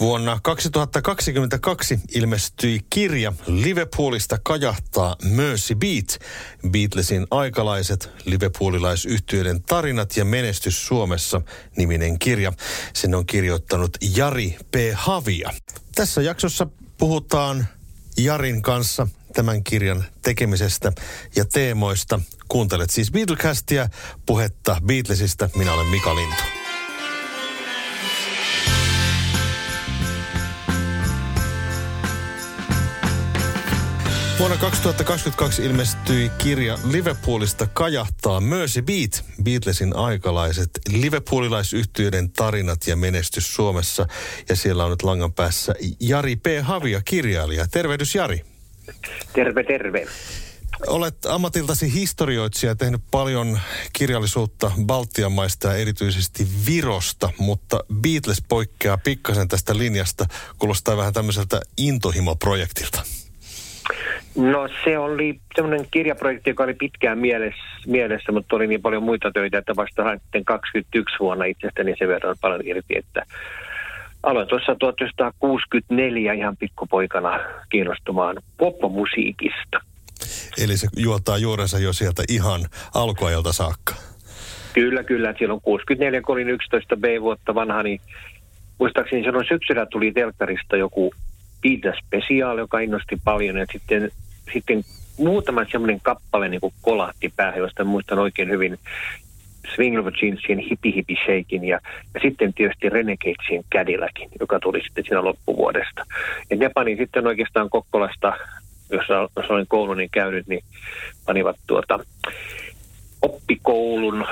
Vuonna 2022 ilmestyi kirja Liverpoolista kajahtaa Mercy Beat, Beatlesin aikalaiset liverpoolilaisyhtiöiden tarinat ja menestys Suomessa niminen kirja. Sen on kirjoittanut Jari P. Havia. Tässä jaksossa puhutaan Jarin kanssa tämän kirjan tekemisestä ja teemoista. Kuuntelet siis Beatlecastia, puhetta Beatlesista. Minä olen Mika Lintu. Vuonna 2022 ilmestyi kirja Liverpoolista kajahtaa Mercy Beat, Beatlesin aikalaiset Liverpoolilaisyhtiöiden tarinat ja menestys Suomessa. Ja siellä on nyt langan päässä Jari P. Havia, kirjailija. Tervehdys Jari. Terve, terve. Olet ammatiltasi historioitsija, tehnyt paljon kirjallisuutta Baltian maista ja erityisesti Virosta, mutta Beatles poikkeaa pikkasen tästä linjasta. Kuulostaa vähän tämmöiseltä intohimoprojektilta. No se oli semmoinen kirjaprojekti, joka oli pitkään mielessä, mielessä, mutta oli niin paljon muita töitä, että vasta sitten 21 vuonna itsestäni sen verran paljon irti, että aloin tuossa 1964 ihan pikkupoikana kiinnostumaan popmusiikista. Eli se juottaa juurensa jo sieltä ihan alkuajalta saakka. Kyllä, kyllä. Silloin 64, kun olin 11 B-vuotta vanha, niin muistaakseni silloin syksyllä tuli telkkarista joku Beatles Special, joka innosti paljon. Ja sitten, sitten muutama semmoinen kappale niin kuin kolahti päähän, josta muistan oikein hyvin Swing of Jeansien Hippie Hippie Shakein ja, ja sitten tietysti Renegadesin Cadillacin, joka tuli sitten siinä loppuvuodesta. Ja ne pani sitten oikeastaan Kokkolasta, jossa, jossa olin kouluni käynyt, niin panivat tuota oppikoulun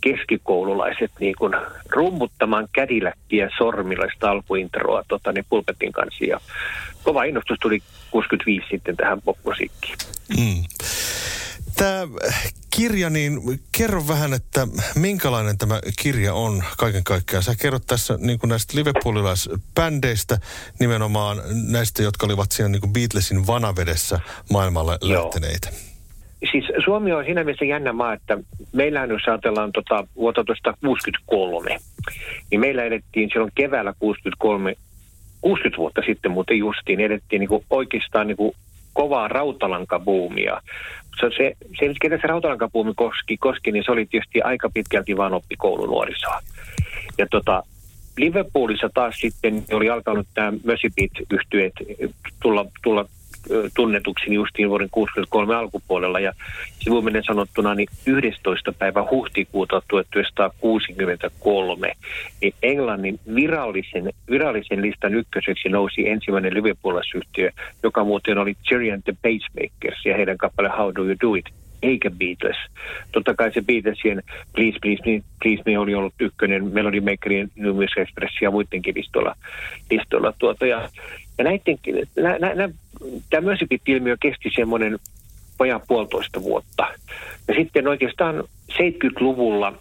keskikoululaiset niin kuin rummuttamaan kädiläkkiä sormilla sitä alkuintroa tota, niin pulpetin kanssa. Ja kova innostus tuli 65 sitten tähän popmusiikkiin. Mm. Tämä kirja, niin kerro vähän, että minkälainen tämä kirja on kaiken kaikkiaan. Sä kerrot tässä niin kuin näistä liverpoolilaisbändeistä, nimenomaan näistä, jotka olivat siinä niin kuin Beatlesin vanavedessä maailmalle Joo. Siis Suomi on siinä mielessä jännä maa, että meillähän jos ajatellaan tota, vuotta 1963, niin meillä edettiin silloin keväällä 63, 60 vuotta sitten muuten justiin, edettiin niin oikeastaan niin kovaa rautalankabuumia. Se, se, se, ketä se rautalankabuumi koski, koski, niin se oli tietysti aika pitkälti vain oppikoulunuorisoa. Ja tota, Liverpoolissa taas sitten oli alkanut tämä Mösipit-yhtyeet tulla, tulla tunnetuksi justiin vuoden 63 alkupuolella ja sivuminen sanottuna niin 11. päivä huhtikuuta 1963 niin Englannin virallisen, virallisen listan ykköseksi nousi ensimmäinen liverpoolaisyhtiö, joka muuten oli Cherry and the Pacemakers ja heidän kappale How Do You Do It eikä Beatles. Totta kai se Beatlesien Please Please Me, Please Me oli ollut ykkönen Melody Makerien New Music Express ja muidenkin listoilla. listoilla tuota. Ja, ja näiden, nä, nä, nä, tämä Mösipit-ilmiö kesti semmoinen vajaa puolitoista vuotta. Ja sitten oikeastaan 70-luvulla,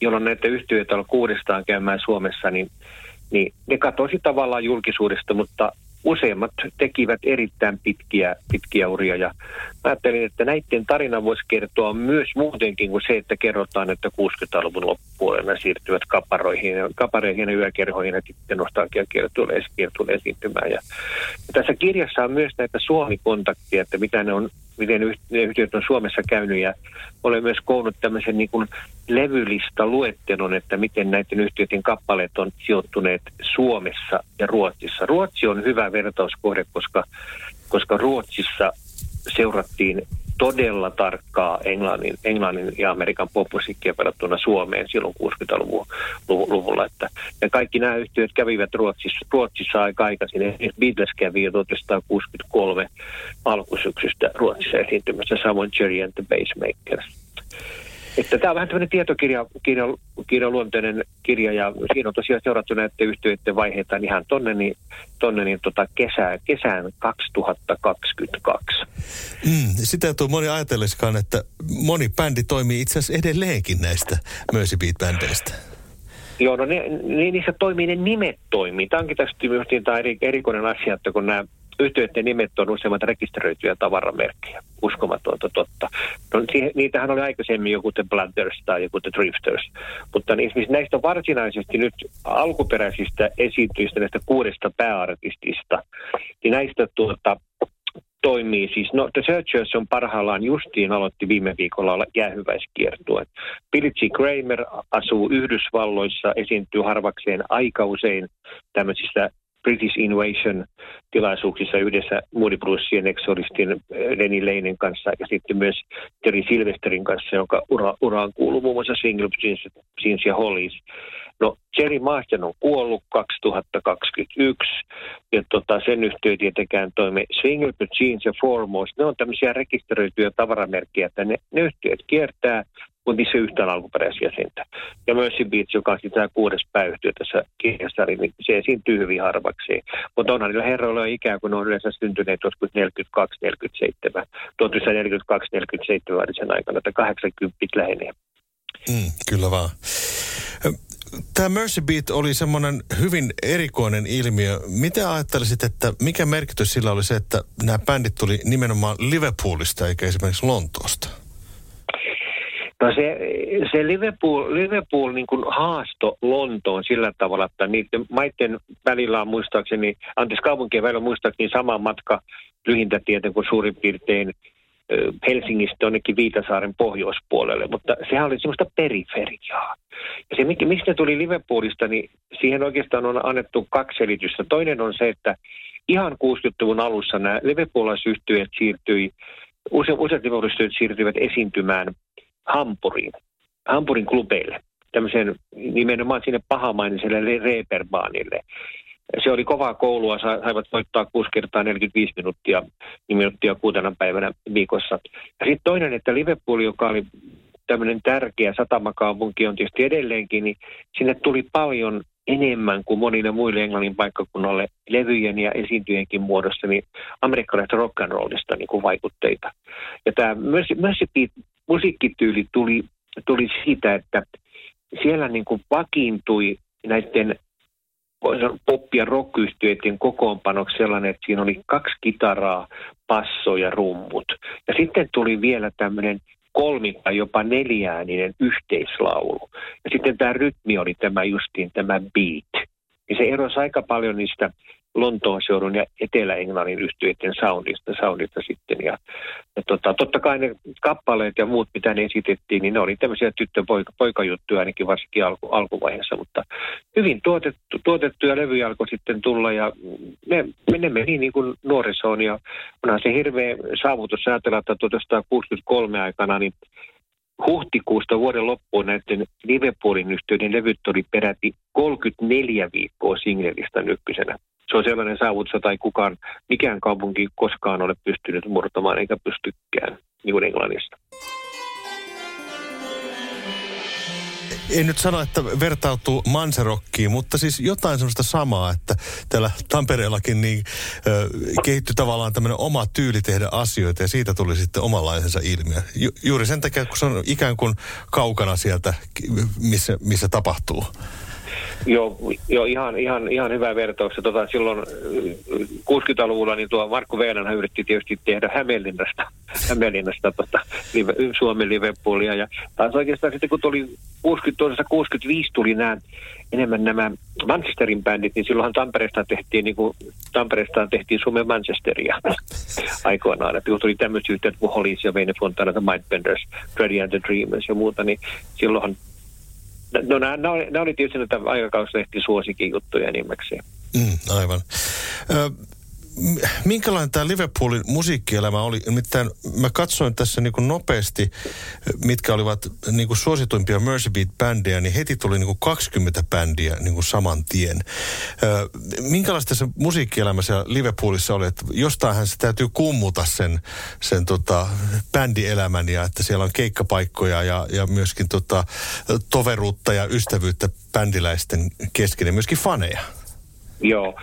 jolloin näitä yhtiöitä alkoi uudestaan käymään Suomessa, niin, niin ne katosi tavallaan julkisuudesta, mutta useimmat tekivät erittäin pitkiä, pitkiä uria ja ajattelin, että näiden tarina voisi kertoa myös muutenkin kuin se, että kerrotaan, että 60-luvun loppupuolella siirtyvät kaparoihin, kapareihin ja yökerhoihin ja sitten nostalgiakiertueelle tulee esiintymään. Ja, ja tässä kirjassa on myös näitä Suomi-kontaktia, että mitä ne on miten yhtiöt on Suomessa käynyt ja olen myös koonnut tämmöisen niin kuin levylista luettelon, että miten näiden yhtiöiden kappaleet on sijoittuneet Suomessa ja Ruotsissa. Ruotsi on hyvä vertauskohde, koska, koska Ruotsissa seurattiin todella tarkkaa Englannin, Englannin ja Amerikan popmusiikkia verrattuna Suomeen silloin 60-luvulla. Että, ja kaikki nämä yhtiöt kävivät Ruotsissa, Ruotsissa aika aikaisin. Beatles kävi jo 1963 alkusyksystä Ruotsissa esiintymässä, samoin Jerry and the Basemakers. Että tämä on vähän tämmöinen tietokirja, kirja, kirja, luonteinen kirja ja siinä on tosiaan seurattu näiden yhtiöiden vaiheita ihan tonne, niin, tonne niin tota kesä, kesään 2022. Mm, sitä ei tule moni ajatelleskaan, että moni bändi toimii itse asiassa edelleenkin näistä Mercy Beat-bändeistä. Joo, no ne, ne, niissä toimii, ne nimet toimii. Tämä onkin tästä myös niin tämä eri, erikoinen asia, että kun nämä yhtiöiden nimet on useimmat rekisteröityjä tavaramerkkejä. Uskomatonta totta. No, niitähän oli aikaisemmin joku The Bladders tai joku The Drifters. Mutta niin, näistä varsinaisesti nyt alkuperäisistä esiintyjistä, näistä kuudesta pääartistista, niin näistä tuota, toimii siis, no The Searchers on parhaillaan justiin aloitti viime viikolla jäähyväiskiertue. Billy G. Kramer asuu Yhdysvalloissa, esiintyy harvakseen aika usein tämmöisissä British Invasion tilaisuuksissa yhdessä Moody Brucein exoristin eh, Lenny Leinen kanssa ja sitten myös Terry Silvesterin kanssa, jonka ura, uraan kuuluu muun muassa Single Jeans, ja Hollies. No Jerry Marsden on kuollut 2021 ja tota, sen yhtiö tietenkään toimi Single Jeans ja Foremost. Ne on tämmöisiä rekisteröityjä tavaramerkkejä, että ne, ne yhtiöt kiertää mutta niissä yhtään alkuperäisjäsentä. Ja myös Beats, joka on sitä kuudes pääyhtiö tässä kirjassa, niin se esiintyy hyvin harvaksi. Mutta onhan niillä herroilla ikään kuin ne on yleensä syntyneet joskus 42-47. 1942-47 sen aikana, että 80 lähenee. Mm, kyllä vaan. Tämä Mercy Beat oli semmoinen hyvin erikoinen ilmiö. Mitä ajattelisit, että mikä merkitys sillä oli se, että nämä bändit tuli nimenomaan Liverpoolista eikä esimerkiksi Lontoosta? No se, se Liverpool, Liverpool niin kuin haasto Lontoon sillä tavalla, että niiden maiden välillä on muistaakseni, anteeksi kaupunkien välillä on muistaakseni sama matka lyhintä tietä kuin suurin piirtein Helsingistä onnekin Viitasaaren pohjoispuolelle, mutta sehän oli semmoista periferiaa. Ja se, mistä tuli Liverpoolista, niin siihen oikeastaan on annettu kaksi selitystä. Toinen on se, että ihan 60-luvun alussa nämä Liverpoolaisyhtiöt siirtyi, useat Liverpoolaisyhtiöt siirtyivät esiintymään Hampuriin, Hampurin klubeille, tämmöisen nimenomaan sinne pahamainiselle Reeperbaanille. Se oli kovaa koulua, saivat voittaa 6 kertaa 45 minuuttia, niin minuuttia kuutena päivänä viikossa. Ja sitten toinen, että Liverpool, joka oli tämmöinen tärkeä satamakaupunki on tietysti edelleenkin, niin sinne tuli paljon enemmän kuin monille muille Englannin paikkakunnalle levyjen ja esiintyjenkin muodossa niin amerikkalaista rock and rollista niin kuin vaikutteita. Ja tämä myös se musiikkityyli tuli, tuli siitä, että siellä niin kuin vakiintui näiden pop- ja rock kokoonpanoksi sellainen, että siinä oli kaksi kitaraa, passo ja rummut. Ja sitten tuli vielä tämmöinen kolmikka, jopa neljääninen yhteislaulu. Ja sitten tämä rytmi oli tämä justiin tämä beat. Ja se erosi aika paljon niistä Lontoon seudun ja Etelä-Englannin yhtiöiden soundista, soundista sitten. Ja, ja tota, totta kai ne kappaleet ja muut, mitä ne esitettiin, niin ne oli tämmöisiä tyttö-poikajuttuja ainakin varsinkin alku, alkuvaiheessa, mutta hyvin tuotettu, tuotettuja levyjä alkoi sitten tulla. Ja ne, ne meni niin kuin nuorisoon. Ja onhan se hirveä saavutus ajatella, että 1963 aikana niin huhtikuusta vuoden loppuun näiden Liverpoolin yhtiöiden levyt oli peräti 34 viikkoa singlelista ykkösenä se on sellainen saavutus, jota ei kukaan, mikään kaupunki koskaan ole pystynyt murtamaan eikä pystykään, niin kuin Englannissa. En nyt sano, että vertautuu Manserokkiin, mutta siis jotain sellaista samaa, että täällä Tampereellakin niin ö, kehittyi tavallaan tämmöinen oma tyyli tehdä asioita ja siitä tuli sitten omanlaisensa ilmiö. Ju, juuri sen takia, kun se on ikään kuin kaukana sieltä, missä, missä tapahtuu. Joo, jo, ihan, ihan, ihan hyvä vertaus. Tota, silloin 60-luvulla äh, niin tuo Markku Veenan yritti tietysti tehdä Hämeenlinnasta, Hämeenlinnasta tota, Suomen Liverpoolia. Ja taas oikeastaan sitten kun tuli 60, 65 tuli nämä enemmän nämä Manchesterin bändit, niin silloinhan Tampereesta tehtiin, niin kuin, Tampereesta tehtiin Suomen Manchesteria aikoinaan. Että kun tuli tämmöisiä yhteyttä kuin ja Wayne Fontana, The Mindbenders, Freddy and the Dreamers ja muuta, niin silloinhan No nämä, nämä, oli, nämä oli tietysti näitä aikakauslehti suosikin juttuja enimmäkseen. Mm, aivan. Ö, minkälainen tämä Liverpoolin musiikkielämä oli? Nimittäin mä katsoin tässä niin kuin nopeasti, mitkä olivat niin kuin suosituimpia Mercy Beat-bändejä, niin heti tuli niin kuin 20 bändiä niin kuin saman tien. minkälaista se musiikkielämä siellä Liverpoolissa oli? Että jostainhan se täytyy kummuta sen, sen tota, bändielämän ja että siellä on keikkapaikkoja ja, ja myöskin tota, toveruutta ja ystävyyttä bändiläisten kesken ja myöskin faneja. Joo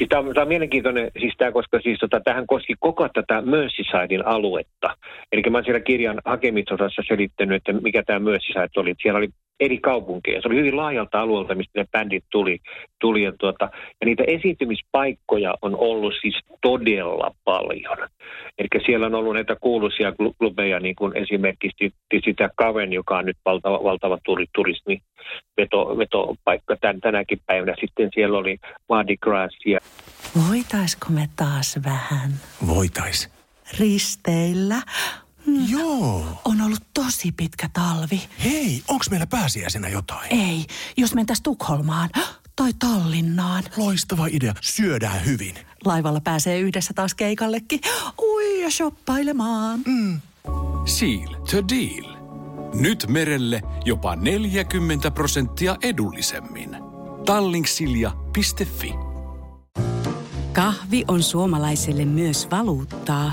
Siis tämä on, tämä on mielenkiintoinen, siis tämä, koska siis tota, tähän koski koko tätä Merseysidein aluetta. Eli mä olen siellä kirjan hakemisosassa selittänyt, että mikä tämä Merseyside oli. Siellä oli eri kaupunkeja. Se oli hyvin laajalta alueelta, mistä ne bändit tuli. tuli ja, tuota, ja niitä esiintymispaikkoja on ollut siis todella paljon. Eli siellä on ollut näitä kuuluisia klubeja, niin kuin esimerkiksi sitä Kaven, joka on nyt valtava, valtava turismi veto, vetopaikka tän, tänäkin päivänä. Sitten siellä oli Mardi Gras. Ja... Voitaisko me taas vähän? Voitais. Risteillä? Joo. On ollut tosi pitkä talvi. Hei, onks meillä pääsiäisenä jotain? Ei, jos mentäis Tukholmaan tai Tallinnaan. Loistava idea. Syödään hyvin. Laivalla pääsee yhdessä taas keikallekin. Ui ja shoppailemaan. Mm. Seal to deal. Nyt merelle jopa 40 prosenttia edullisemmin. Tallingsilja.fi Kahvi on suomalaiselle myös valuuttaa.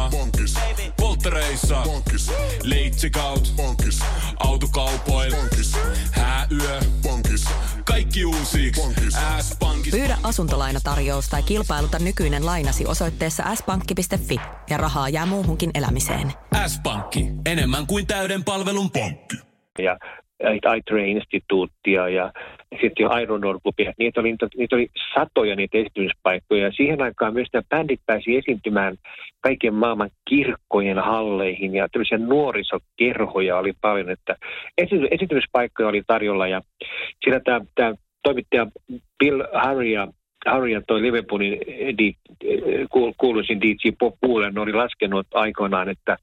Bonkis. Polttereissa. Bonkis. Leitsikaut. Bonkis. Autokaupoil. Bonkis. Hääyö. Bonkis. Kaikki uusi. Pyydä asuntolainatarjous tai kilpailuta nykyinen lainasi osoitteessa s-pankki.fi ja rahaa jää muuhunkin elämiseen. S-pankki. Enemmän kuin täyden palvelun pankki. Ja ITRE-instituuttia ja sitten jo Iron Clubia. Niitä oli, niitä oli satoja niitä esiintymispaikkoja. Ja siihen aikaan myös nämä bändit pääsi esiintymään kaiken maailman kirkkojen halleihin ja tämmöisiä nuorisokerhoja oli paljon, että esiintymispaikkoja oli tarjolla ja siinä tämä, tämä toimittaja Bill Harria Harja toi Liverpoolin di, kuuluisin DJ Pop Poolen oli laskenut aikoinaan, että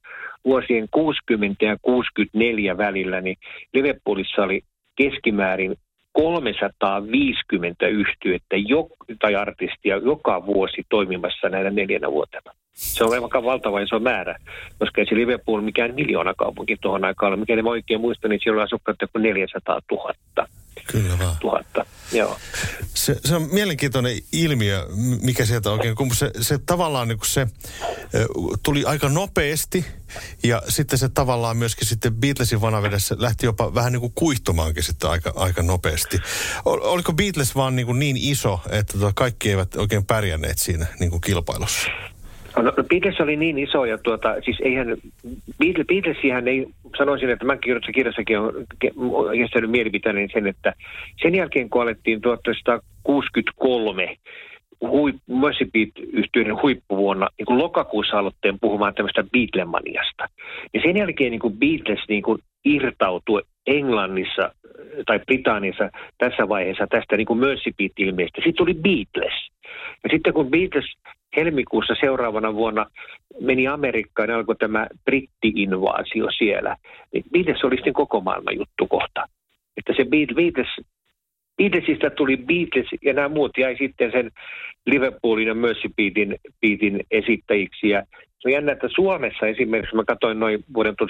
vuosien 60 ja 64 välillä niin Liverpoolissa oli keskimäärin 350 yhtyettä jo, tai artistia joka vuosi toimimassa näinä neljänä vuotena. Se on aika valtava iso määrä, koska ei se Liverpool mikään miljoona kaupunki tuohon aikaan ole. Mikäli mä oikein muistan, niin siellä oli asukkaita joku 400 000. Kyllä vaan. Tuhatta, joo. Se, se on mielenkiintoinen ilmiö, mikä sieltä oikein, kun se, se tavallaan niin se tuli aika nopeasti ja sitten se tavallaan myöskin sitten Beatlesin vanavedessä lähti jopa vähän niin kuin kuihtumaankin sitten aika, aika nopeasti. Oliko Beatles vaan niin, kuin niin iso, että tota kaikki eivät oikein pärjänneet siinä niin kuin kilpailussa? No, no Beatles oli niin iso ja tuota, siis eihän, Beatles, Beatlesihän ei, sanoisin, että mäkin tuossa kirjassakin on jästänyt mielipiteeni sen, että sen jälkeen kun alettiin 1963 hui, Mercy Beat-yhtiöiden huippuvuonna, niin kuin lokakuussa aloitteen puhumaan tämmöistä Beatlemaniasta. Ja sen jälkeen niin kuin Beatles niin kuin irtautui Englannissa tai Britanniassa tässä vaiheessa tästä niin kuin Mercy Beat-ilmeestä. Sitten tuli Beatles. Ja sitten kun Beatles helmikuussa seuraavana vuonna meni Amerikkaan ja alkoi tämä britti-invaasio siellä, niin Beatles oli sitten koko maailman juttu kohta. Että se Beatles, Beatlesista tuli Beatles ja nämä muut jäi sitten sen Liverpoolin ja Mercy Beatin, esittäjiksi. Ja se on jännä, että Suomessa esimerkiksi, mä katsoin noin vuoden 1963-67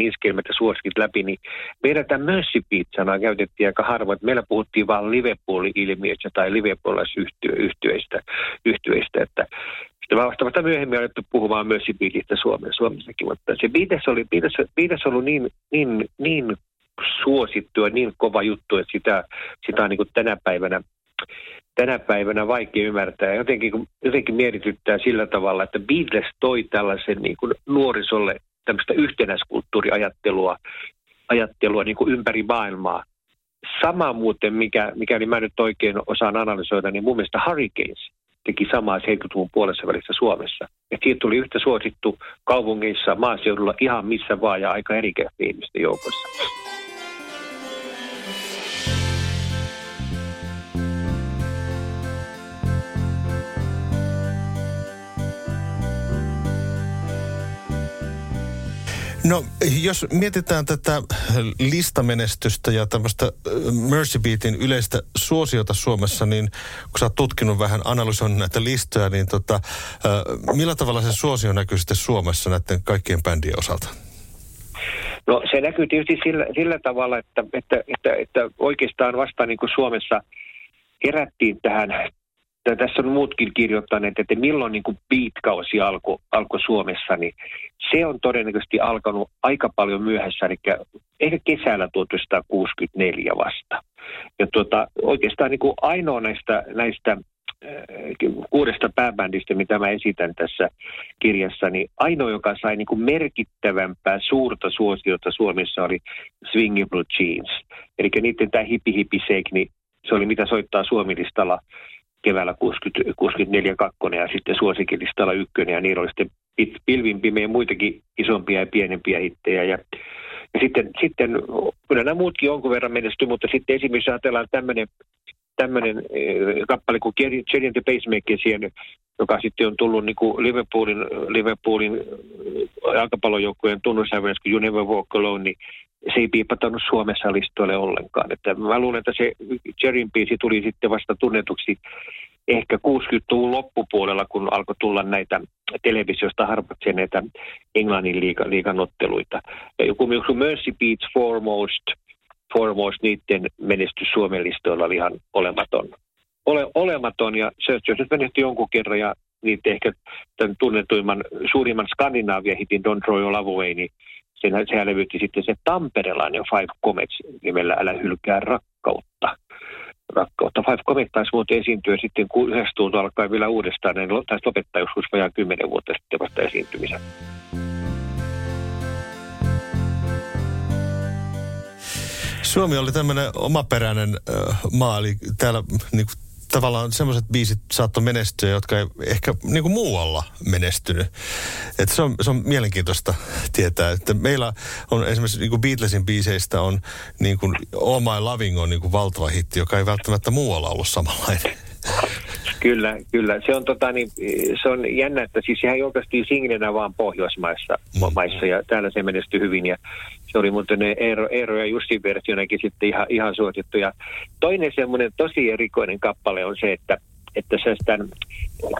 iskelmät ja suosikit läpi, niin meidän tämä Mercy Beat-sanaa käytettiin aika harvoin. Meillä puhuttiin vain Liverpool-ilmiöistä tai Liverpoolaisyhtiöistä. Yhtiöistä, että sitten vasta, vasta myöhemmin alettu puhumaan Mercy Beatistä Suomen, Suomessakin, mutta se Beatles oli, Beatles, Beatles ollut niin, niin, niin suosittu ja niin kova juttu, että sitä, sitä on niin kuin tänä päivänä tänä päivänä vaikea ymmärtää. Jotenkin, jotenkin mietityttää sillä tavalla, että Beatles toi tällaisen niin kuin nuorisolle tämmöistä yhtenäiskulttuuriajattelua ajattelua niin kuin ympäri maailmaa. Sama muuten, mikä, mikäli mä nyt oikein osaan analysoida, niin mun mielestä Hurricanes teki samaa 70-luvun puolessa välissä Suomessa. Ja siitä tuli yhtä suosittu kaupungeissa, maaseudulla, ihan missä vaan ja aika eri ihmisten joukossa. No, jos mietitään tätä listamenestystä ja tämmöistä äh, Mercy Beatin yleistä suosiota Suomessa, niin kun sä oot tutkinut vähän, analysoinut näitä listoja, niin tota, äh, millä tavalla se suosio näkyy sitten Suomessa näiden kaikkien bändien osalta? No se näkyy tietysti sillä, sillä tavalla, että, että, että, että oikeastaan vasta niin kuin Suomessa herättiin tähän tässä on muutkin kirjoittaneet, että milloin niin kuin beat-kausi alkoi alko Suomessa, niin se on todennäköisesti alkanut aika paljon myöhässä, eli ehkä kesällä 1964 vasta. Ja tuota, oikeastaan niin kuin ainoa näistä, näistä äh, kuudesta pääbändistä, mitä mä esitän tässä kirjassa, niin ainoa, joka sai niin kuin merkittävämpää suurta suosiota Suomessa oli Swinging Blue Jeans. Eli niiden tämä Hippi Hippi niin se oli mitä soittaa Suomilistalla keväällä 60, 64 kakkonen ja sitten suosikkilistalla ykkönen ja niillä oli sitten pilvin pimeä muitakin isompia ja pienempiä hittejä ja, ja sitten, sitten kyllä nämä muutkin jonkun verran menesty, mutta sitten esimerkiksi ajatellaan tämmöinen tämmöinen eh, kappale kuin Cherry and the Pacemaker siihen, joka sitten on tullut niin kuin Liverpoolin, Liverpoolin eh, jalkapallojoukkueen tunnussävelys, kun You Never Walk Alone, niin se ei piipattanut Suomessa listoille ollenkaan. Että mä luulen, että se Cherin biisi tuli sitten vasta tunnetuksi ehkä 60-luvun loppupuolella, kun alkoi tulla näitä televisiosta harvatsia näitä Englannin liiga, liigan otteluita. Ja joku, joku Mercy Beats Foremost, Foremost, niiden menestys Suomen listoilla oli ihan olematon. Ole, olematon ja se, jos nyt menestyi jonkun kerran ja niitä ehkä tämän tunnetuimman, suurimman Skandinaavia hitin Don't Throw Your Love Away, niin sen, sehän levytti sitten se tamperelainen Five Comets nimellä Älä hylkää rakkautta. Rakkautta. Five Comet taisi muuten esiintyä sitten, kun yhdessä tuntuu alkaa vielä uudestaan, niin taisi lopettaa joskus vajaan kymmenen vuotta sitten vasta esiintymisen. Suomi oli tämmöinen omaperäinen äh, maa, eli täällä niin kuin tavallaan semmoiset biisit saattoi menestyä, jotka ei ehkä niin kuin muualla menestynyt. Et se, on, se on mielenkiintoista tietää, että meillä on esimerkiksi niin kuin Beatlesin biiseistä on niin kuin All My Loving on niin kuin valtava hitti, joka ei välttämättä muualla ollut samanlainen. Kyllä, kyllä. Se on, tota, niin, se on jännä, että siis sehän julkaistiin singlenä vaan Pohjoismaissa mm. maissa, ja täällä se menestyi hyvin. Ja se oli muuten Eero, Eero ja Jussi versionakin sitten ihan, ihan suosittu. Ja toinen semmoinen tosi erikoinen kappale on se, että että se tämän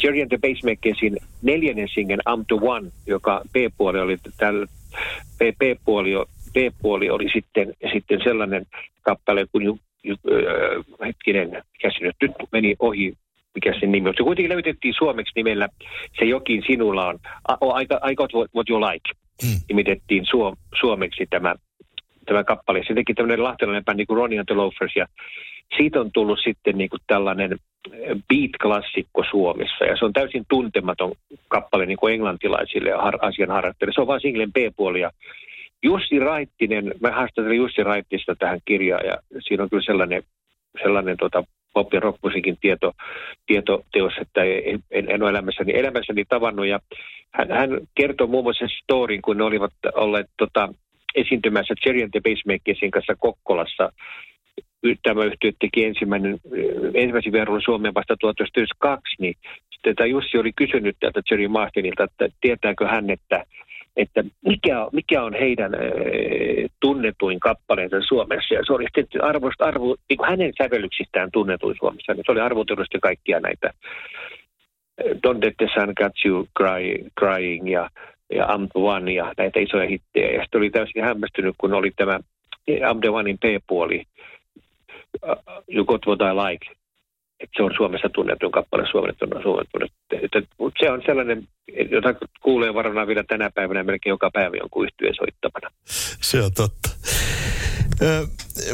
Jerry and the Pacemakersin neljännen singen I'm the One, joka B-puoli oli tällä, B-puoli, B-puoli oli sitten, sitten sellainen kappale kuin ju, ju, äh, hetkinen, mikä se nyt, nyt meni ohi, mikä sen nimi on. Se kuitenkin löytettiin suomeksi nimellä Se jokin sinulla on. I, I got what, what you like. Mm. Nimitettiin suom, suomeksi tämä, tämä kappale. Se teki tämmöinen lahtelainen bändi kuin Ronnie and the Loafers ja siitä on tullut sitten niin kuin tällainen beat-klassikko Suomessa. Ja se on täysin tuntematon kappale niin kuin englantilaisille ja har- asian harjoittajille. Se on vain singlen B-puoli ja Jussi Raittinen, mä haastattelin Jussi Raittista tähän kirjaan ja siinä on kyllä sellainen, sellainen tota, pop- ja rockmusiikin tieto, tietoteos, että en, en ole elämässäni, elämässäni tavannut. Ja hän, hän kertoo muun muassa storin, kun ne olivat olleet tota, esiintymässä Cherry and the Pacemakersin kanssa Kokkolassa. Tämä yhtiö teki ensimmäinen, ensimmäisen vierailu Suomeen vasta 1992, niin sitten tämä Jussi oli kysynyt tältä Jerry Martinilta, että tietääkö hän, että että mikä, mikä on heidän tunnetuin kappaleensa Suomessa. Ja se oli sitten arvost, arvo, niin kuin hänen sävellyksistään tunnetuin Suomessa. Niin se oli arvotelusti kaikkia näitä Don't Let the Sun Catch You cry, Crying ja, ja I'm the One ja näitä isoja hittejä. Ja sitten oli täysin hämmästynyt, kun oli tämä I'm the Onein P-puoli, You Got What I Like että se on Suomessa tunnettu kappale, suomennettuna tunnettu. Mutta se on sellainen, jota kuulee varmaan vielä tänä päivänä melkein joka päivä jonkun yhtyeen soittamana. Se on totta.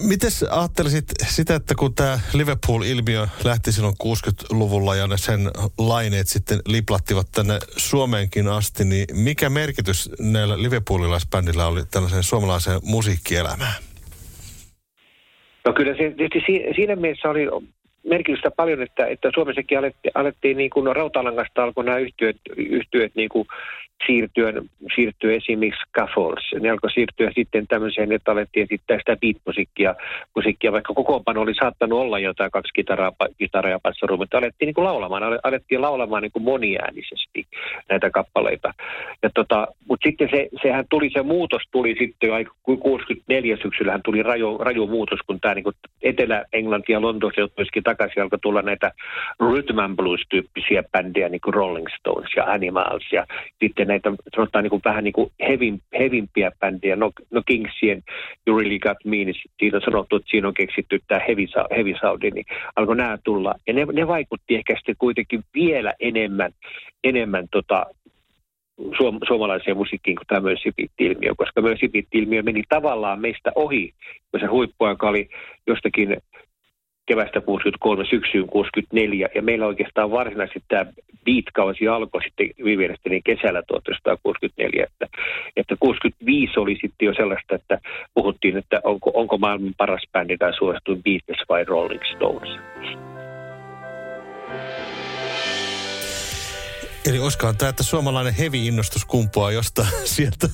Miten ajattelisit sitä, että kun tämä Liverpool-ilmiö lähti silloin 60-luvulla ja ne sen laineet sitten liplattivat tänne Suomeenkin asti, niin mikä merkitys näillä Liverpoolilaisbändillä oli tällaiseen suomalaiseen musiikkielämään? No kyllä se tietysti siinä mielessä oli merkitystä paljon, että, että Suomessakin alettiin, alettiin niin kuin rautalangasta alkoi nämä yhtiöt, yhtiöt niin kuin siirtyä, siirtyä esimerkiksi scaffolds. Ne alkoi siirtyä sitten tämmöiseen, että alettiin esittää sitä beat-musiikkia, musiikkia, vaikka kokoonpano oli saattanut olla jotain kaksi kitaraa, kitaraa ja passaruun, mutta alettiin niin kuin laulamaan, alettiin laulamaan niin kuin moniäänisesti näitä kappaleita. Ja tota, mutta sitten se, sehän tuli, se muutos tuli sitten jo aika 64 syksyllähän tuli raju, raju muutos, kun tämä niin Etelä-Englanti ja Lontoossa myöskin takaisin alkoi tulla näitä rhythm and blues-tyyppisiä bändejä, niin kuin Rolling Stones ja Animals ja sitten näitä sanotaan niin kuin vähän niin kuin hevin, hevimpiä bändejä, no, no Kingsien You Really Got Me, niin siitä on sanottu, että siinä on keksitty tämä heavy, heavy niin alkoi nämä tulla. Ja ne, ne vaikutti ehkä sitten kuitenkin vielä enemmän, enemmän tota, suom- suomalaiseen musiikkiin kuin tämä Mössipit-ilmiö, koska Mössipit-ilmiö meni tavallaan meistä ohi, kun se huippuaika oli jostakin kevästä 63 syksyyn 64, ja meillä oikeastaan varsinaisesti tämä beat-kausi alkoi sitten viimeisesti kesällä 1964, että, että 65 oli sitten jo sellaista, että puhuttiin, että onko, onko maailman paras bändi tai suosituin Beatles vai Rolling Stones. Eli olisikohan tämä, että suomalainen heavy-innostus kumpuaa jostain sieltä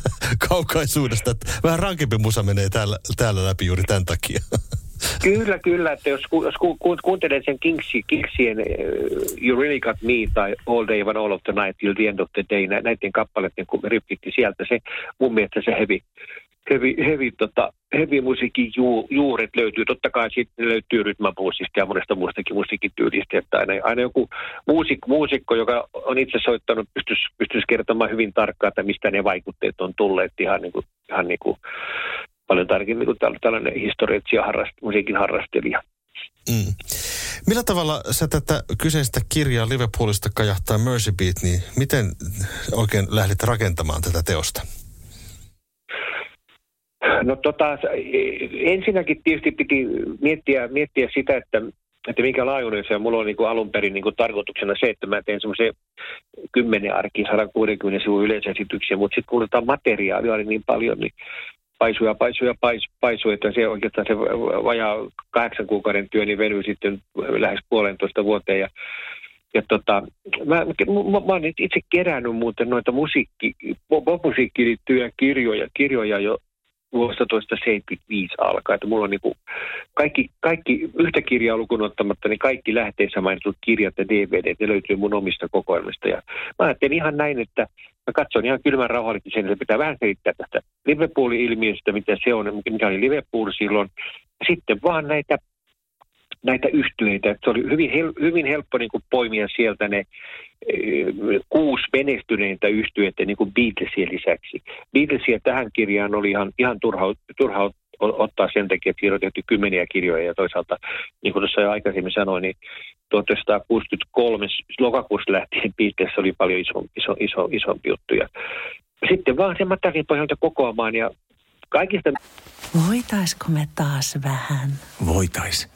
kaukaisuudesta, että vähän rankempi musa menee täällä, täällä läpi juuri tämän takia. Kyllä, kyllä. Että jos, jos ku, ku, kuuntelee sen Kingsi, Kingsien uh, You Really Got Me tai All Day and All of the Night Till the End of the Day, näiden kappaleiden kun ripitti sieltä, se mun mielestä se heavy, heavy, heavy, tota, heavy musiikin ju, juuret löytyy. Totta kai sitten löytyy rytmapuusista ja monesta muustakin musiikityylistä. Että aina, aina joku muusik, muusikko, joka on itse soittanut, pystyisi, pystyisi kertomaan hyvin tarkkaan, että mistä ne vaikutteet on tulleet ihan niin kuin, ihan niin kuin paljon tarkemmin kuin tällainen historiatsija harrast, musiikin harrastelija. Mm. Millä tavalla sä tätä kyseistä kirjaa Liverpoolista kajahtaa Mercy Beat, niin miten oikein lähdit rakentamaan tätä teosta? No tota, ensinnäkin tietysti piti miettiä, miettiä sitä, että, että minkä laajuudessa ja mulla on niin kuin alun perin niin kuin tarkoituksena se, että mä teen semmoisen 10 arki 160 sivun yleisesityksiä, mutta sitten kun otetaan materiaalia oli niin paljon, niin paisuu ja paisuu ja paisuu, paisuu, että se oikeastaan se vajaa kahdeksan kuukauden työ niin venyy sitten lähes puolentoista vuoteen. Ja, ja tota, mä, mä, mä, olen itse kerännyt muuten noita musiikki, pop-musiikkiin liittyviä kirjoja, kirjoja jo vuodesta 1975 alkaa. Että mulla on niin kuin kaikki, kaikki, yhtä kirjaa lukuun ottamatta, niin kaikki lähteissä mainitut kirjat ja DVD, ne löytyy mun omista kokoelmista. Ja mä ajattelin ihan näin, että mä katson ihan kylmän rauhallisesti sen, että pitää vähän selittää tästä Liverpoolin ilmiöstä, mitä se on, mikä oli Liverpool silloin. Sitten vaan näitä näitä yhtyeitä. Se oli hyvin, hel, hyvin helppo niin kuin poimia sieltä ne e, kuusi menestyneintä yhtyeitä niin kuin Beatlesien lisäksi. Beatlesia tähän kirjaan oli ihan, ihan turha, turha ottaa sen takia, että kirjoitettu kymmeniä kirjoja ja toisaalta, niin kuin tuossa jo aikaisemmin sanoin, niin 1963 lokakuussa lähtien Beatles oli paljon iso, iso, iso, isompi juttu. Ja sitten vaan sen materiaalin pohjalta kokoamaan ja kaikista... Voitaisko me taas vähän? Voitais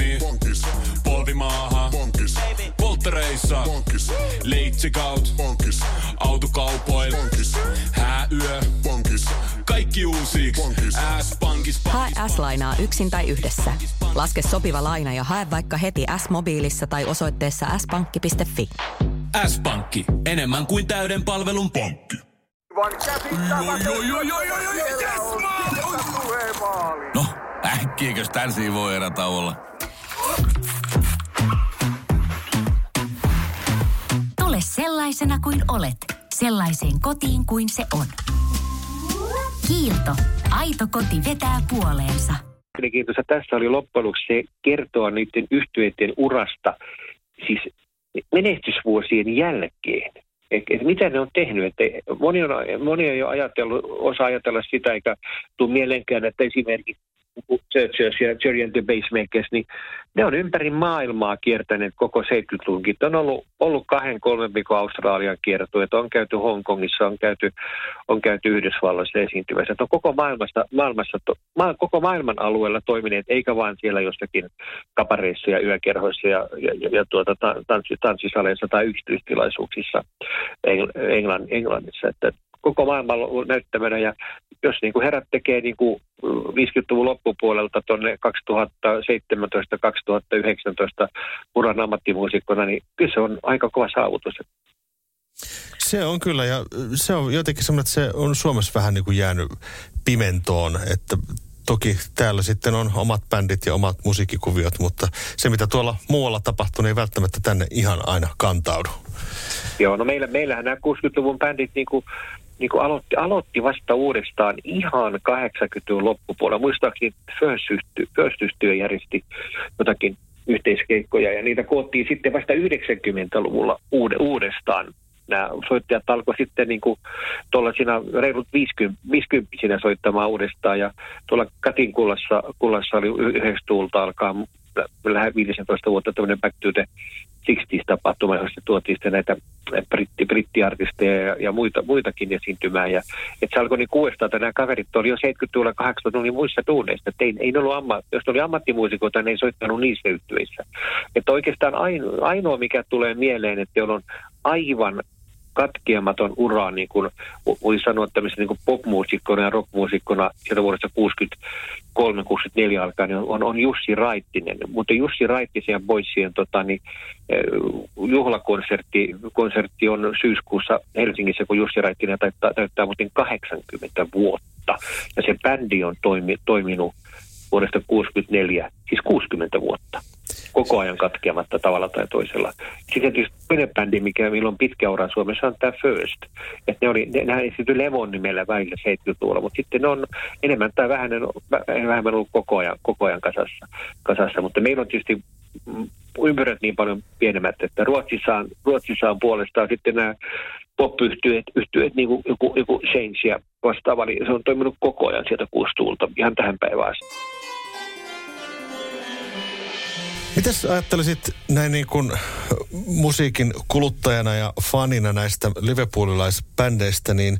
Bonkis Polvimaaha. Bonkis. Polttereissa. Bonkis. Leitsikaut. Bonkis. Autokaupoil. Bonkis. Hääyö. Bonkis. Kaikki uusi. S-pankis. Hae S-lainaa yksin tai yhdessä. Laske sopiva laina ja hae vaikka heti S-mobiilissa tai osoitteessa s-pankki.fi. S-pankki. Enemmän kuin täyden palvelun pankki. No, äkkiäkös tän voi olla? Sellaisena kuin olet, sellaiseen kotiin kuin se on. Kiilto. Aito koti vetää puoleensa. Mielenkiintoista tässä oli loppujen se kertoa niiden yhtyeiden urasta, siis menestysvuosien jälkeen. Että mitä ne on tehnyt. Että moni, on, moni on jo ajatellut, osa ajatella sitä, eikä tule mieleenkään, että esimerkiksi Searchers ja Jerry and the Basemakers, niin ne on ympäri maailmaa kiertäneet koko 70-luvunkin. On ollut, ollut kahden, kolmen viikon Australian kiertueet, on käyty Hongkongissa, on käyty, on käyty Yhdysvalloissa esiintymässä. On koko, maailmasta, maailmassa, ma, koko maailman alueella toimineet, eikä vaan siellä jossakin kapareissa ja yökerhoissa ja, ja, ja, ja tuota, tanssi, tanssisaleissa tai yksityistilaisuuksissa Englann, Englannissa. Että koko maailman näyttämänä ja jos niin kuin herrat tekee niin kuin 50-luvun loppupuolelta tuonne 2017-2019 uran ammattimuusikkona, niin kyllä se on aika kova saavutus. Se on kyllä, ja se on jotenkin semmoinen, että se on Suomessa vähän niin kuin jäänyt pimentoon, että toki täällä sitten on omat bändit ja omat musiikkikuviot, mutta se mitä tuolla muualla tapahtuu, niin ei välttämättä tänne ihan aina kantaudu. Joo, no meillä, meillähän nämä 60-luvun bändit niin kuin niin kuin aloitti, aloitti vasta uudestaan ihan 80-luvun loppupuolella. Muistaakseni First järjesti jotakin yhteiskeikkoja ja niitä koottiin sitten vasta 90-luvulla uude, uudestaan. Nämä soittajat alkoi sitten niin kuin siinä reilut 50, 50 soittamaan uudestaan ja tuolla Katin kullassa, kullassa oli yhdessä tuulta alkaa lähes 15 vuotta tämmöinen Back to the 60 tapahtuma, jossa tuotiin sitten näitä britti, brittiartisteja ja, ja muita, muitakin esiintymään. Ja, että se alkoi niin kuudestaan, että nämä kaverit oli jo 70-luvulla, 80-luvulla niin muissa tuuneissa. Että ei, ei ollut amma, jos oli ammattimuusikoita, niin ei soittanut niissä yhtyeissä. Että oikeastaan ainoa, ainoa, mikä tulee mieleen, että on aivan katkeamaton ura, niin kuin voi sanoa tämmöisen niin popmuusikkona ja rockmuusikkona sieltä vuodesta 63-64 alkaen, niin on, on Jussi Raittinen. Mutta Jussi Raittisen Boissien tota, niin, eh, juhlakonsertti konsertti on syyskuussa Helsingissä, kun Jussi Raittinen täyttää, täyttää muuten 80 vuotta. Ja se bändi on toimi, toiminut vuodesta 64, siis 60 vuotta koko ajan katkeamatta tavalla tai toisella. Sitten tietysti toinen bändi, mikä meillä on pitkä ura Suomessa, on tämä First. Että ne oli, ne, nehän esiintyi Levon nimellä välillä 70-luvulla, mutta sitten ne on enemmän tai vähemmän, vähemmän ollut koko ajan, koko ajan kasassa, kasassa. Mutta meillä on tietysti ympyrät niin paljon pienemmät, että Ruotsissa on, Ruotsissa on puolestaan sitten nämä pop-yhtyöt, yhtyöt, niin kuin joku, joku Change ja vastaava, niin se on toiminut koko ajan sieltä kuustuulta ihan tähän päivään asti. Mitäs ajattelisit näin niin kuin musiikin kuluttajana ja fanina näistä liverpoolilaisbändeistä, niin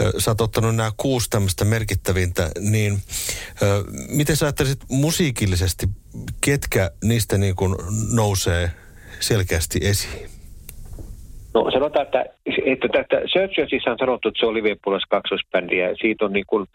ö, sä oot ottanut nämä kuusi tämmöistä merkittävintä, niin ö, miten sä ajattelisit musiikillisesti, ketkä niistä niin kuin nousee selkeästi esiin? No sanotaan, että, että, että Searchersissa on sanottu, että se on Liverpoolissa kaksosbändi ja siitä on niin kuin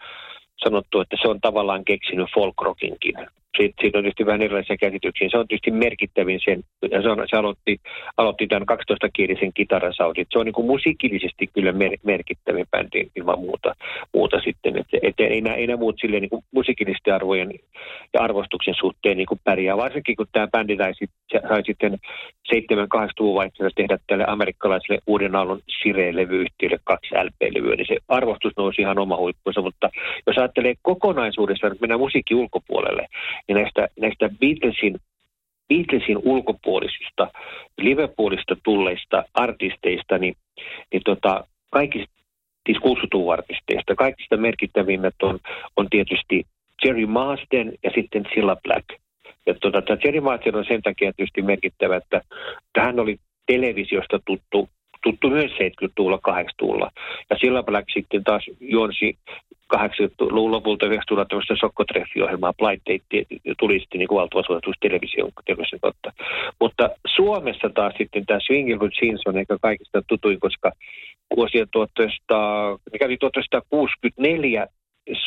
sanottu, että se on tavallaan keksinyt folk rockinkin siitä, siitä on tietysti vähän erilaisia käsityksiä. Se on tietysti merkittävin sen, se, on, se aloitti, aloitti tämän 12-kielisen kitarasaudit. Se on niin kuin musiikillisesti kyllä mer, merkittävin bändi ilman muuta, muuta sitten. Et, et ei, nämä, ei nämä muut silleen niin kuin musiikillisten arvojen ja arvostuksen suhteen niin kuin pärjää. Varsinkin kun tämä bändi sai, sai sitten 7-8-luvun vaihteessa tehdä tälle amerikkalaiselle uuden aallon Sire-levyyhtiölle kaksi LP-levyä, niin se arvostus nousi ihan oma huippunsa. Mutta jos ajattelee kokonaisuudessaan, että mennään musiikin ulkopuolelle, ja näistä, näistä Beatlesin, Beatlesin ulkopuolisista, Liverpoolista tulleista artisteista, niin, niin tota, kaikista, siis 60 artisteista, kaikista merkittävimmät on, on tietysti Jerry Marsden ja sitten Cilla Black. Ja tota, tämä Jerry Marsden on sen takia tietysti merkittävä, että hän oli televisiosta tuttu tuttu myös 70-luvulla, 80-luvulla. Ja sillä Black sitten taas juonsi 80-luvun lopulta 90 tämmöistä sokkotreffiohjelmaa, Blind Date sitten niin valtava suositus television, television kautta. Mutta Suomessa taas sitten tämä with Jeans on ehkä kaikista tutuin, koska vuosia 1900, ne kävi 1964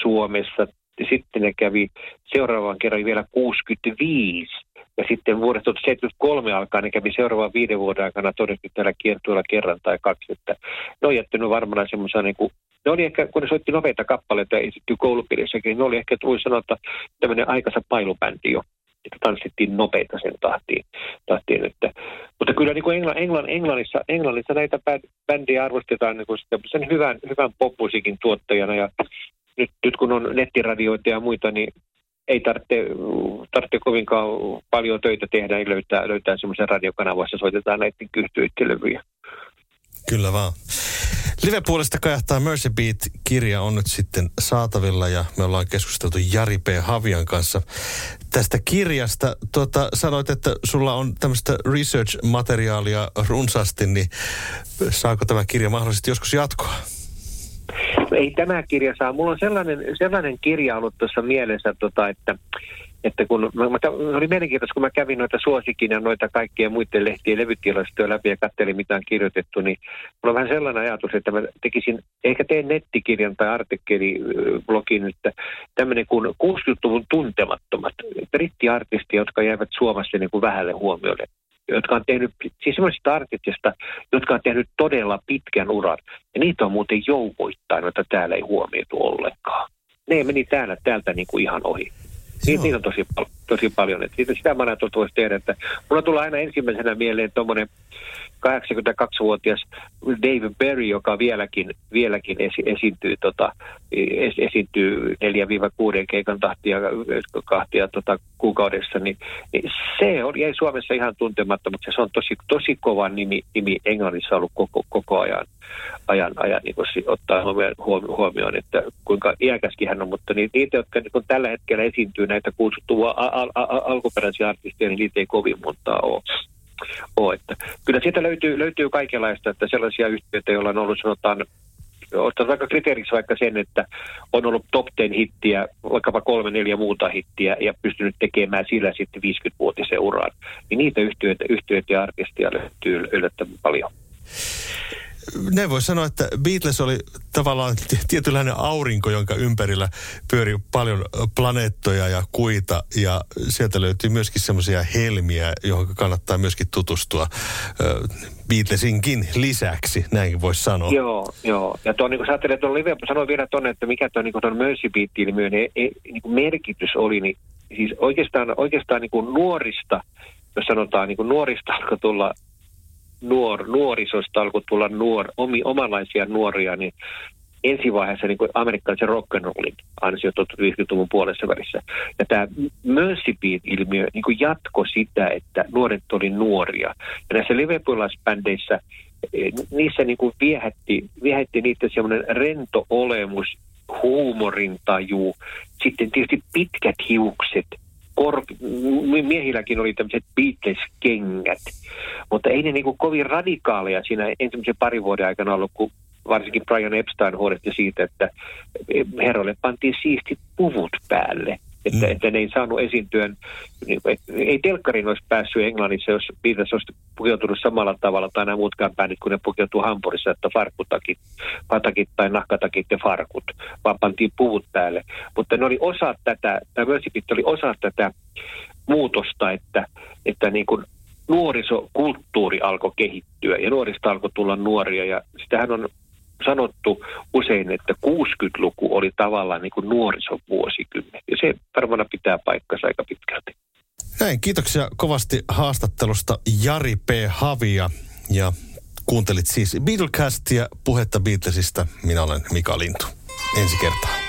Suomessa, ja sitten ne kävi seuraavan kerran vielä 65 ja sitten vuodesta 1973 alkaen ne kävi seuraavan viiden vuoden aikana todennäköisesti täällä kiertueella kerran tai kaksi. Että ne on jättänyt varmaan semmoisia niin kuin, ne oli ehkä, kun ne soitti nopeita kappaleita ja esittyy koulupiirissäkin, ne oli ehkä, voi sanoa, että tämmöinen aikansa pailubändi jo että tanssittiin nopeita sen tahtiin. tahtiin että. Mutta kyllä niin kuin Englann, Englann, Englannissa, Englannissa näitä bändejä arvostetaan niin kuin sen hyvän, hyvän popmusiikin tuottajana ja nyt, nyt kun on nettiradioita ja muita, niin ei tarvitse, tarvitse kovinkaan paljon töitä tehdä, niin löytää, löytää semmoisen radiokanavan, jossa soitetaan näiden kyhtyöiden levyjä. Kyllä vaan. Liverpoolista kajahtaa Mercy Beat-kirja on nyt sitten saatavilla ja me ollaan keskusteltu Jari P. Havian kanssa tästä kirjasta. Tuota, sanoit, että sulla on tämmöistä research-materiaalia runsaasti, niin saako tämä kirja mahdollisesti joskus jatkoa? Ei tämä kirja saa. Mulla on sellainen, sellainen kirja ollut tuossa mielessä, tota, että että kun mä, mä, oli mielenkiintoista, kun mä kävin noita suosikin ja noita kaikkia muiden lehtien levytilastoja läpi ja katselin, mitä on kirjoitettu, niin mulla on vähän sellainen ajatus, että mä tekisin, ehkä teen nettikirjan tai artikkeliblogin, että tämmöinen kuin 60-luvun tuntemattomat brittiartistia, jotka jäivät Suomessa niin kuin vähälle huomiolle jotka on tehnyt, siis sellaisista artistista, jotka on tehnyt todella pitkän uran. Ja niitä on muuten joukoittain, joita täällä ei huomioitu ollenkaan. Ne meni täällä, täältä niin kuin ihan ohi. Niitä, niitä on tosi, tosi paljon. Että sitä, sitä mä ajattelin, voisi tehdä. Että mulla tulee aina ensimmäisenä mieleen tuommoinen 82-vuotias David Berry, joka vieläkin, vieläkin esi, esiintyy, tota, es, esiintyy 4-6 keikan tahtia, kahtia tota, kuukaudessa, niin, niin se on, jäi Suomessa ihan tuntematta, mutta se on tosi, tosi kova nimi, nimi Englannissa ollut koko, koko ajan, ajan, ajan niin ottaa huomioon, että kuinka iäkäskin hän on, mutta niitä, jotka niin tällä hetkellä esiintyy näitä kutsuttua al, al, al, alkuperäisiä artisteja, niin niitä ei kovin montaa ole ole. Että kyllä siitä löytyy, löytyy kaikenlaista, että sellaisia yhtiöitä, joilla on ollut sanotaan ottaa vaikka kriteeriksi vaikka sen, että on ollut top 10 hittiä, vaikkapa kolme, neljä muuta hittiä ja pystynyt tekemään sillä sitten 50-vuotisen uran. Niin niitä yhtiöitä, yhtiöitä ja artisteja löytyy yllättävän paljon ne voi sanoa, että Beatles oli tavallaan tietynlainen aurinko, jonka ympärillä pyöri paljon planeettoja ja kuita. Ja sieltä löytyy myöskin semmoisia helmiä, johon kannattaa myöskin tutustua Beatlesinkin lisäksi, näinkin voisi sanoa. Joo, joo. Ja tuon, niin kun sä ajattelet, tuon live, sanoin vielä tuonne, että mikä tuon, niin tuon Mercy Beat-ilmiön e, e, niin merkitys oli, niin siis oikeastaan, oikeastaan niin kuin nuorista, jos sanotaan niin kuin nuorista alkoi tulla nuor, nuorisosta alkoi tulla nuor, omi, omanlaisia nuoria, niin ensivaiheessa niin kuin amerikkalaisen rock'n'rollin ansio 50-luvun puolessa välissä. Ja tämä Mercy Beat-ilmiö niin kuin jatko sitä, että nuoret oli nuoria. Ja näissä liverpoolaisbändeissä eh, niissä niin kuin viehätti, viehätti niitä semmoinen rento olemus, huumorintaju, sitten tietysti pitkät hiukset, kor- miehilläkin oli tämmöiset Beatles-kengät, mutta ei ne niin kuin kovin radikaaleja siinä ensimmäisen parin vuoden aikana ollut, kun varsinkin Brian Epstein huolehti siitä, että herroille pantiin siistit puvut päälle. Että, mm. että ne ei saanut esiintyä, niin, ei telkkarin olisi päässyt Englannissa, jos Beatles olisi pukeutunut samalla tavalla tai nämä muutkaan bändit, kun ne pukeutuu Hampurissa, että farkkutakit, patakit tai nahkatakit ja farkut, vaan pantiin puvut päälle. Mutta ne oli osa tätä, tämä Mercy oli osa tätä muutosta, että, että niin kuin nuorisokulttuuri alkoi kehittyä ja nuorista alkoi tulla nuoria ja sitähän on sanottu usein, että 60-luku oli tavallaan niin kuin nuorisovuosikymmen. Ja se varmaan pitää paikkansa aika pitkälti. Näin, kiitoksia kovasti haastattelusta Jari P. Havia. Ja kuuntelit siis Beatlecastia, puhetta Beatlesista. Minä olen Mika Lintu. Ensi kertaa.